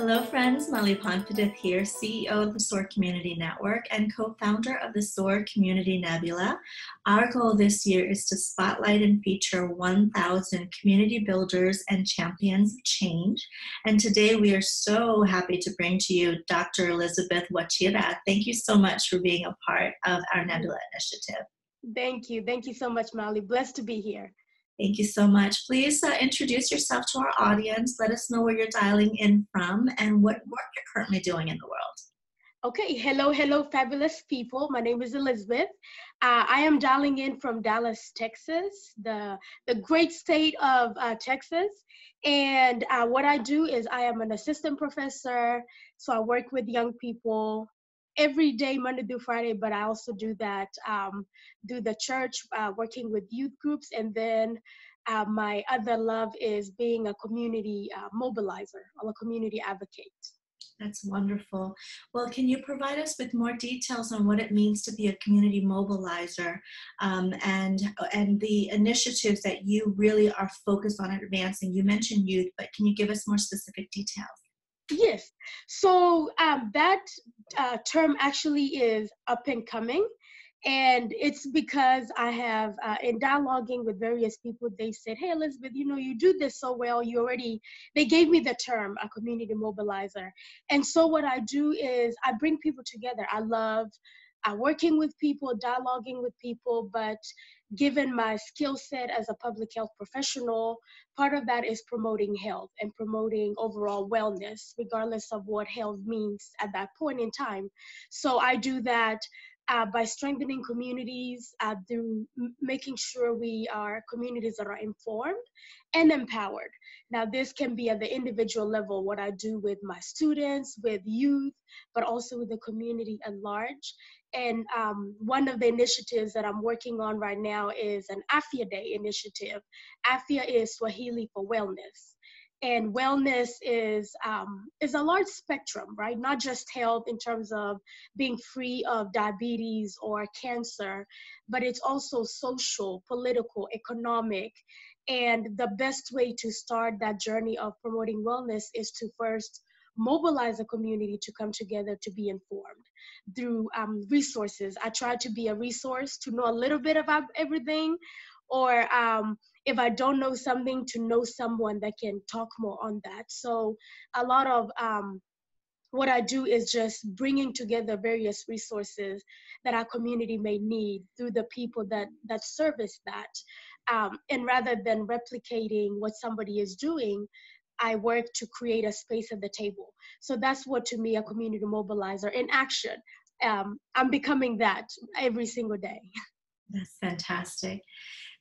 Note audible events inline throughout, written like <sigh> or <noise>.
Hello, friends. Molly Ponfidith here, CEO of the SOAR Community Network and co founder of the SOAR Community Nebula. Our goal this year is to spotlight and feature 1,000 community builders and champions of change. And today we are so happy to bring to you Dr. Elizabeth Wachira. Thank you so much for being a part of our Nebula initiative. Thank you. Thank you so much, Molly. Blessed to be here. Thank you so much. Please uh, introduce yourself to our audience. Let us know where you're dialing in from and what work you're currently doing in the world. Okay, hello, hello, fabulous people. My name is Elizabeth. Uh, I am dialing in from Dallas, Texas, the, the great state of uh, Texas. And uh, what I do is I am an assistant professor. So I work with young people every day, Monday through Friday, but I also do that, um, do the church, uh, working with youth groups. And then uh, my other love is being a community uh, mobilizer or a community advocate. That's wonderful. Well, can you provide us with more details on what it means to be a community mobilizer um, and and the initiatives that you really are focused on advancing? You mentioned youth, but can you give us more specific details? Yes. So um, that uh, term actually is up and coming. And it's because I have, uh, in dialoguing with various people, they said, Hey, Elizabeth, you know, you do this so well. You already, they gave me the term, a community mobilizer. And so what I do is I bring people together. I love uh, working with people, dialoguing with people, but given my skill set as a public health professional, part of that is promoting health and promoting overall wellness, regardless of what health means at that point in time. So I do that uh, by strengthening communities uh, through making sure we are communities that are informed and empowered. Now, this can be at the individual level, what I do with my students, with youth, but also with the community at large. And um, one of the initiatives that I'm working on right now is an Afya Day initiative. Afya is Swahili for wellness. And wellness is um, is a large spectrum, right? Not just health in terms of being free of diabetes or cancer, but it's also social, political, economic, and the best way to start that journey of promoting wellness is to first mobilize a community to come together to be informed through um, resources. I try to be a resource to know a little bit about everything, or um, if I don't know something, to know someone that can talk more on that. So a lot of um, what I do is just bringing together various resources that our community may need through the people that that service that. Um, and rather than replicating what somebody is doing, I work to create a space at the table. So that's what to me a community mobilizer in action. Um, I'm becoming that every single day. <laughs> That's fantastic.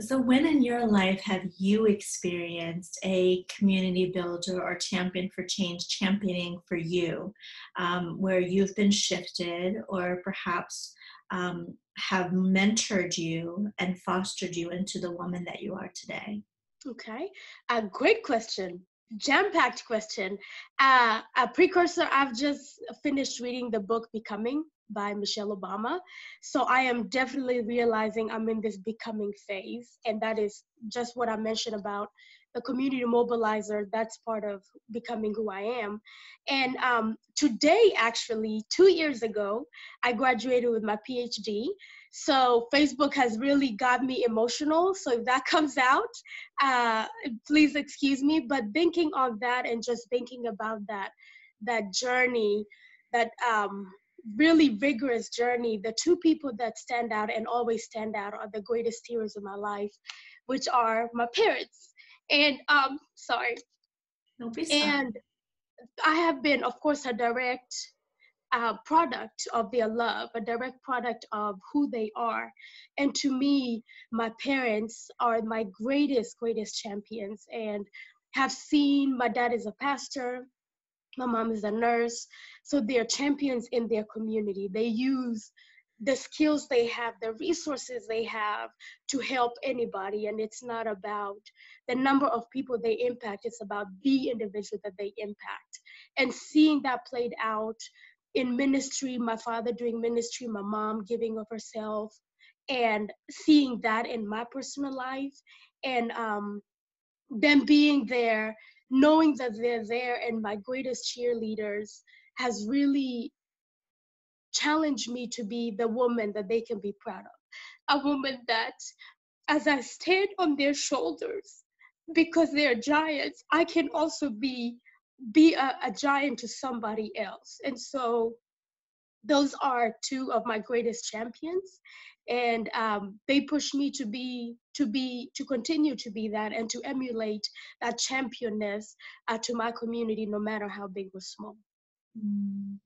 So, when in your life have you experienced a community builder or champion for change championing for you, um, where you've been shifted or perhaps um, have mentored you and fostered you into the woman that you are today? Okay, a great question jam-packed question. Uh, a precursor, I've just finished reading the book Becoming by Michelle Obama. So I am definitely realizing I'm in this becoming phase. And that is just what I mentioned about the community mobilizer. That's part of becoming who I am. And um, today, actually, two years ago, I graduated with my PhD. So Facebook has really got me emotional. So if that <laughs> comes out, uh, please excuse me. But thinking on that and just thinking about that, that journey, that um, really vigorous journey, the two people that stand out and always stand out are the greatest heroes of my life, which are my parents. And um, sorry. Don't be sorry. And I have been, of course, a direct a product of their love, a direct product of who they are. And to me, my parents are my greatest, greatest champions and have seen my dad is a pastor, my mom is a nurse. So they're champions in their community. They use the skills they have, the resources they have to help anybody. And it's not about the number of people they impact, it's about the individual that they impact. And seeing that played out in ministry, my father doing ministry, my mom giving of herself, and seeing that in my personal life, and um, them being there knowing that they're there and my greatest cheerleaders has really challenged me to be the woman that they can be proud of. A woman that, as I stand on their shoulders, because they're giants, I can also be be a, a giant to somebody else. And so those are two of my greatest champions and um, they push me to be to be to continue to be that and to emulate that championness uh, to my community no matter how big or small mm.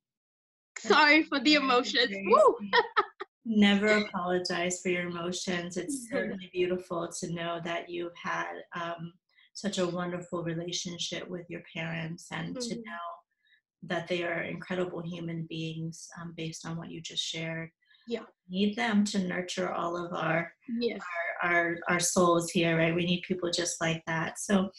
sorry for the emotions <laughs> never apologize for your emotions it's mm-hmm. certainly beautiful to know that you've had um, such a wonderful relationship with your parents and mm-hmm. to know that they are incredible human beings um, based on what you just shared. Yeah. We need them to nurture all of our, yes. our, our our souls here, right? We need people just like that. So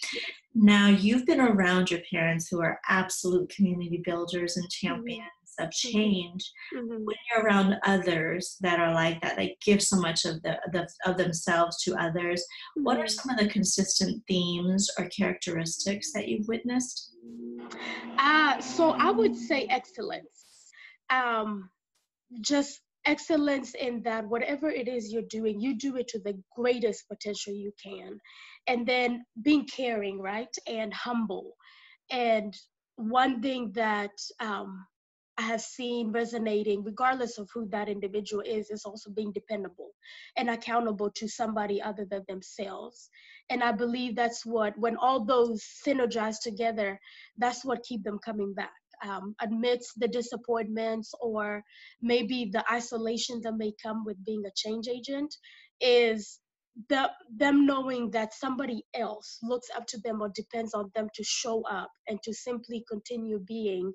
now you've been around your parents who are absolute community builders and champions. Of change. Mm-hmm. When you're around others that are like that, they give so much of the, the of themselves to others. Mm-hmm. What are mm-hmm. some of the consistent themes or characteristics that you've witnessed? Uh, so I would say excellence. Um, just excellence in that whatever it is you're doing, you do it to the greatest potential you can. And then being caring, right? And humble. And one thing that um, I have seen resonating, regardless of who that individual is, is also being dependable and accountable to somebody other than themselves. And I believe that's what, when all those synergize together, that's what keep them coming back. Um, amidst the disappointments or maybe the isolation that may come with being a change agent, is the, them knowing that somebody else looks up to them or depends on them to show up and to simply continue being,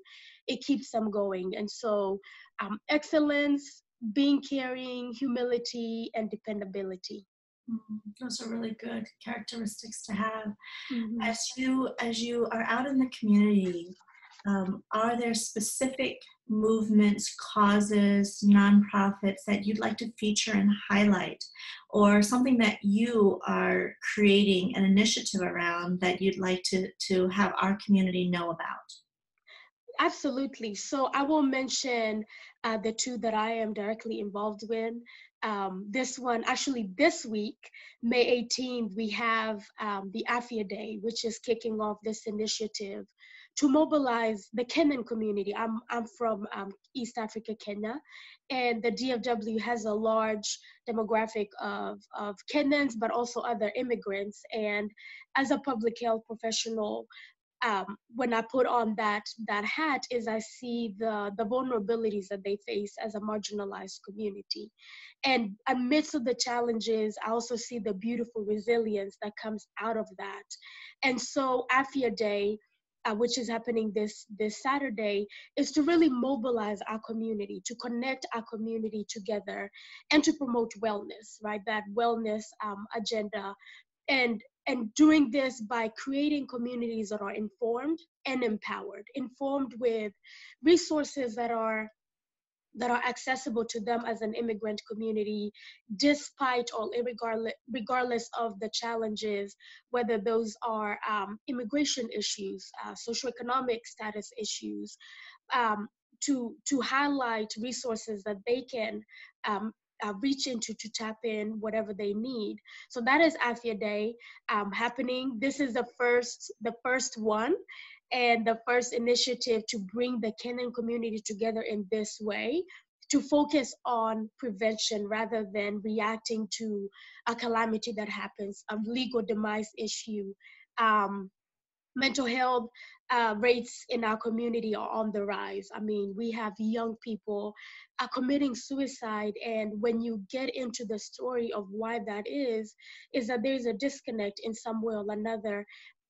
it keeps them going. And so, um, excellence, being caring, humility, and dependability. Mm-hmm. Those are really good characteristics to have. Mm-hmm. As you as you are out in the community, um, are there specific movements, causes, nonprofits that you'd like to feature and highlight, or something that you are creating an initiative around that you'd like to, to have our community know about? Absolutely. So I will mention uh, the two that I am directly involved with. Um, this one, actually, this week, May 18th, we have um, the Afya Day, which is kicking off this initiative to mobilize the Kenyan community. I'm, I'm from um, East Africa, Kenya, and the DFW has a large demographic of, of Kenyans, but also other immigrants. And as a public health professional, um, when I put on that that hat, is I see the the vulnerabilities that they face as a marginalized community, and amidst of the challenges, I also see the beautiful resilience that comes out of that. And so, Afya Day uh, which is happening this this Saturday, is to really mobilize our community, to connect our community together, and to promote wellness, right? That wellness um, agenda, and and doing this by creating communities that are informed and empowered, informed with resources that are that are accessible to them as an immigrant community, despite or regardless, regardless of the challenges, whether those are um, immigration issues, uh, socioeconomic status issues, um, to, to highlight resources that they can um, uh, reach into to tap in whatever they need. So that is Afya Day um, happening. This is the first the first one, and the first initiative to bring the Kenyan community together in this way to focus on prevention rather than reacting to a calamity that happens, a legal demise issue. Um, mental health uh, rates in our community are on the rise. I mean, we have young people uh, committing suicide, and when you get into the story of why that is, is that there's a disconnect in some way or another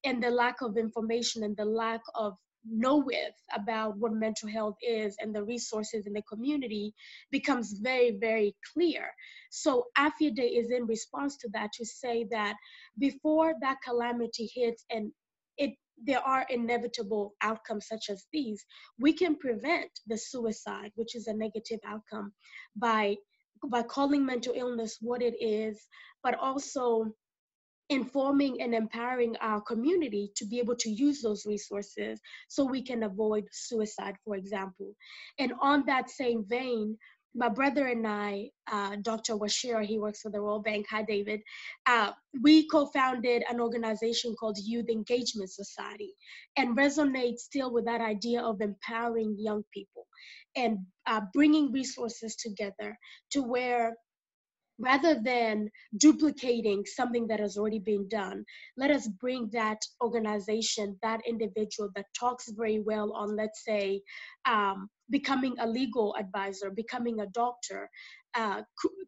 and the lack of information and the lack of know with about what mental health is and the resources in the community becomes very very clear. So afya day is in response to that to say that before that calamity hits and it there are inevitable outcomes such as these we can prevent the suicide which is a negative outcome by by calling mental illness what it is but also informing and empowering our community to be able to use those resources so we can avoid suicide, for example. And on that same vein, my brother and I, uh, Dr. Wachira, he works for the World Bank. Hi, David. Uh, we co-founded an organization called Youth Engagement Society, and resonate still with that idea of empowering young people and uh, bringing resources together to where rather than duplicating something that has already been done, let us bring that organization, that individual that talks very well on, let's say, um, becoming a legal advisor, becoming a doctor, uh,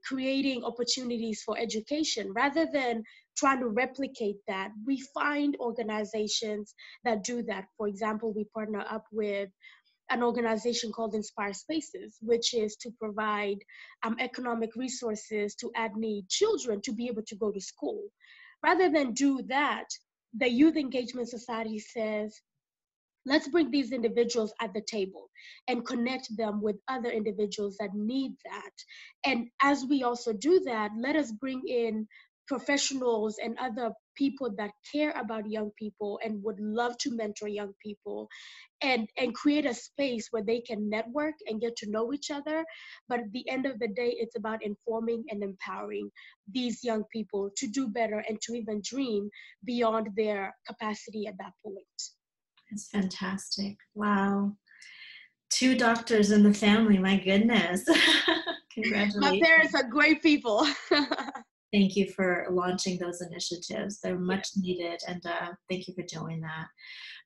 creating opportunities for education, rather than trying to replicate that, we find organizations that do that. For example, we partner up with an organization called Inspire Spaces, which is to provide um, economic resources to add need children to be able to go to school. Rather than do that, the Youth Engagement Society says, let's bring these individuals at the table and connect them with other individuals that need that. And as we also do that, let us bring in professionals and other people that care about young people and would love to mentor young people and and create a space where they can network and get to know each other. But at the end of the day it's about informing and empowering these young people to do better and to even dream beyond their capacity at that point. That's fantastic. Wow. Two doctors in the family my goodness. <laughs> Congratulations. my parents are great people <laughs> thank you for launching those initiatives. They're much needed, and uh, thank you for doing that.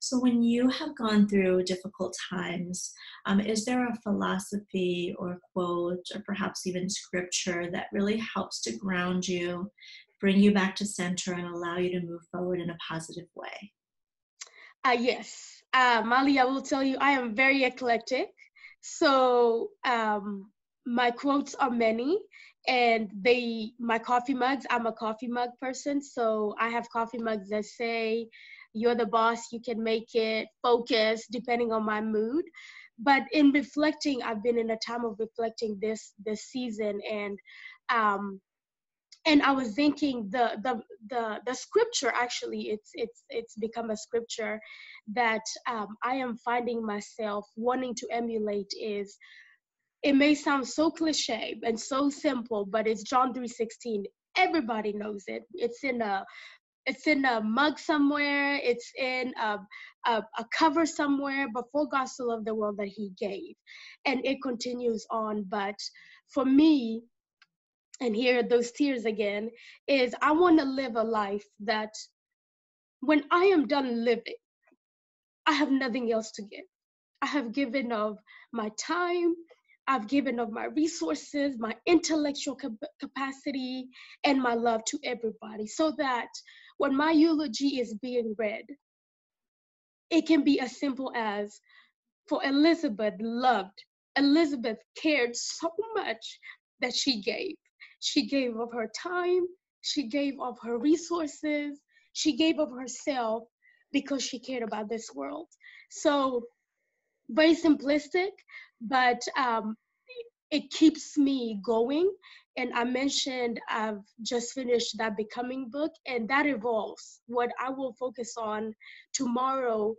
So, when you have gone through difficult times, um, is there a philosophy or quote, or perhaps even scripture that really helps to ground you, bring you back to center, and allow you to move forward in a positive way? Uh, yes. Uh, Molly, I will tell you, I am very eclectic. So, um, my quotes are many and they my coffee mugs i'm a coffee mug person so i have coffee mugs that say you're the boss you can make it focus depending on my mood. But in reflecting i've been in a time of reflecting this this season and um and i was thinking the the the the scripture actually it's it's it's become a scripture that um, i am finding myself wanting to emulate is it may sound so cliche and so simple, but it's John 3:16. Everybody knows it. It's in a it's in a mug somewhere, it's in a, a, a cover somewhere, but for God so loved the world that he gave. And it continues on. But for me, and here those tears again, is I want to live a life that when I am done living, I have nothing else to give. I have given of my time, I've given of my resources, my intellectual capacity, and my love to everybody so that when my eulogy is being read, it can be as simple as for Elizabeth loved, Elizabeth cared so much that she gave. She gave of her time, she gave of her resources, she gave of herself because she cared about this world. So very simplistic, but um, it keeps me going. And I mentioned I've just finished that Becoming book, and that evolves. What I will focus on tomorrow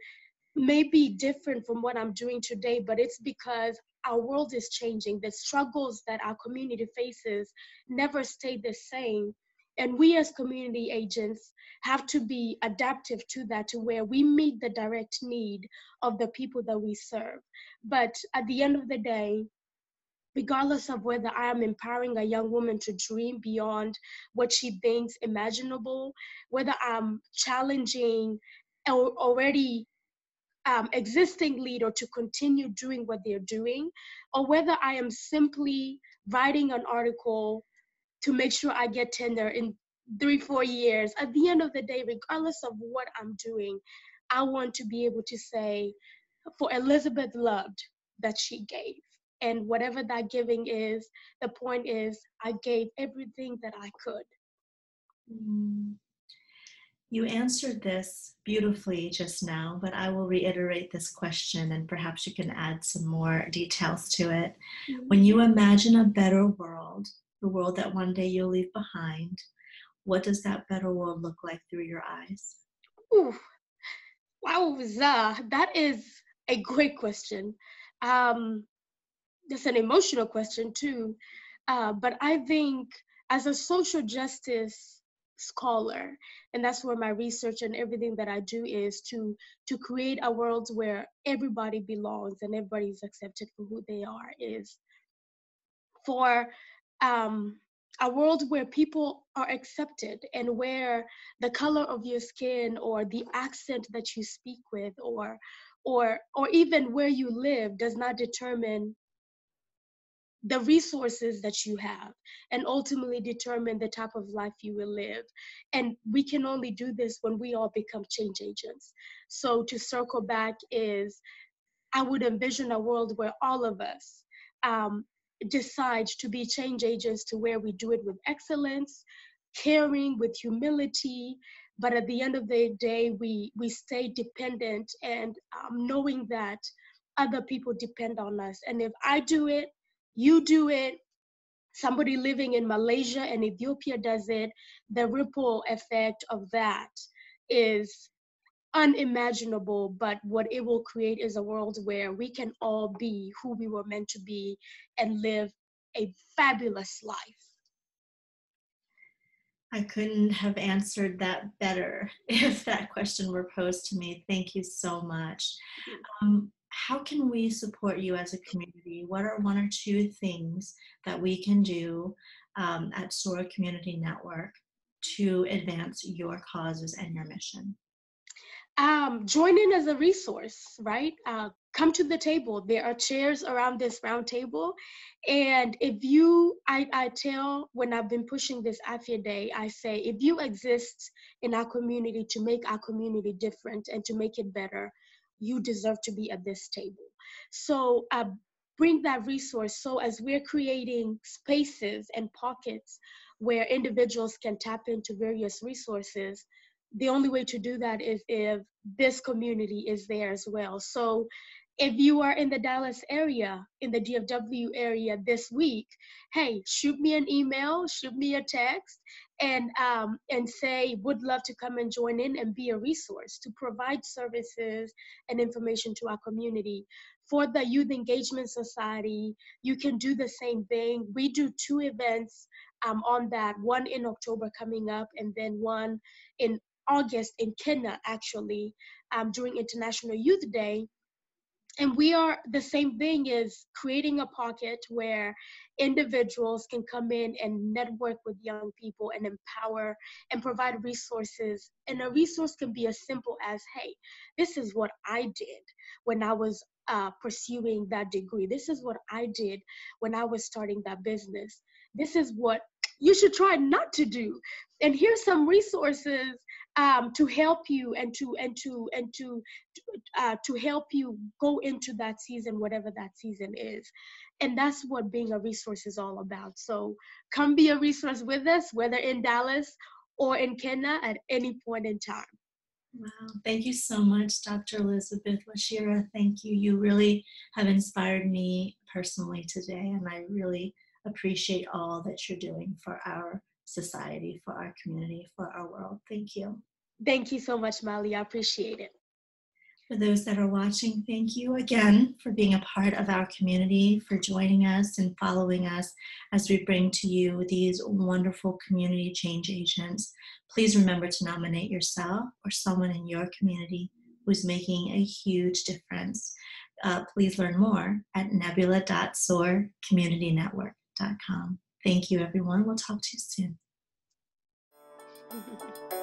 may be different from what I'm doing today, but it's because our world is changing. The struggles that our community faces never stay the same. And we as community agents have to be adaptive to that, to where we meet the direct need of the people that we serve. But at the end of the day, regardless of whether I am empowering a young woman to dream beyond what she thinks imaginable, whether I'm challenging an already um, existing leader to continue doing what they're doing, or whether I am simply writing an article to make sure I get tenure in three, four years. At the end of the day, regardless of what I'm doing, I want to be able to say, for Elizabeth loved that she gave. And whatever that giving is, the point is, I gave everything that I could. Mm. You answered this beautifully just now, but I will reiterate this question and perhaps you can add some more details to it. Mm-hmm. When you imagine a better world, the world that one day you'll leave behind, what does that better world look like through your eyes? Ooh, wow, that is a great question. Um, that's an emotional question too. Uh, but I think as a social justice scholar, and that's where my research and everything that I do is to to create a world where everybody belongs and everybody's accepted for who they are. Is for um, a world where people are accepted and where the color of your skin or the accent that you speak with or or or even where you live does not determine the resources that you have and ultimately determine the type of life you will live. And we can only do this when we all become change agents. So to circle back is i would envision a world where all of us um, decide to be change agents to where we do it with excellence caring with humility. But at the end of the day we we stay dependent and um, knowing that other people depend on us. And if i do it you do it, somebody living in Malaysia and Ethiopia does it, the ripple effect of that is unimaginable. But what it will create is a world where we can all be who we were meant to be and live a fabulous life. I couldn't have answered that better <laughs> if that question were posed to me. Thank you so much. Um, how can we support you as a community? What are one or two things that we can do um, at SOAR Community Network to advance your causes and your mission? Um, join in as a resource, right? Uh, come to the table. There are chairs around this round table. And if you, I, I tell when I've been pushing this Afya Day, I say, if you exist in our community to make our community different and to make it better, you deserve to be at this table. So uh, bring that resource. So as we're creating spaces and pockets where individuals can tap into various resources, the only way to do that is if this community is there as well. So if you are in the Dallas area, in the DFW area this week, hey, shoot me an email, shoot me a text, and um, and say would love to come and join in and be a resource to provide services and information to our community. For the Youth Engagement Society, you can do the same thing. We do two events um, on that, one in October coming up, and then one in August in Kenya, actually, um, during International Youth Day and we are the same thing is creating a pocket where individuals can come in and network with young people and empower and provide resources. And a resource can be as simple as hey this is what i did when i was uh, pursuing that degree. This is what i did when i was starting that business. This is what you should try not to do. And here's some resources um, to help you and to and to and to uh, to help you go into that season whatever that season is and that's what being a resource is all about so come be a resource with us whether in dallas or in kenya at any point in time Wow, thank you so much, Dr. Elizabeth Wachira. Thank you. You really have inspired me personally today, and I really appreciate all that you're doing for our society, for our community, for our world. Thank you. Thank you so much, Molly. I appreciate it. For those that are watching, thank you again for being a part of our community, for joining us and following us as we bring to you these wonderful community change agents. Please remember to nominate yourself or someone in your community who's making a huge difference. Uh, please learn more at nebula.soarcommunitynetwork.com. Thank you, everyone. We'll talk to you soon. <laughs>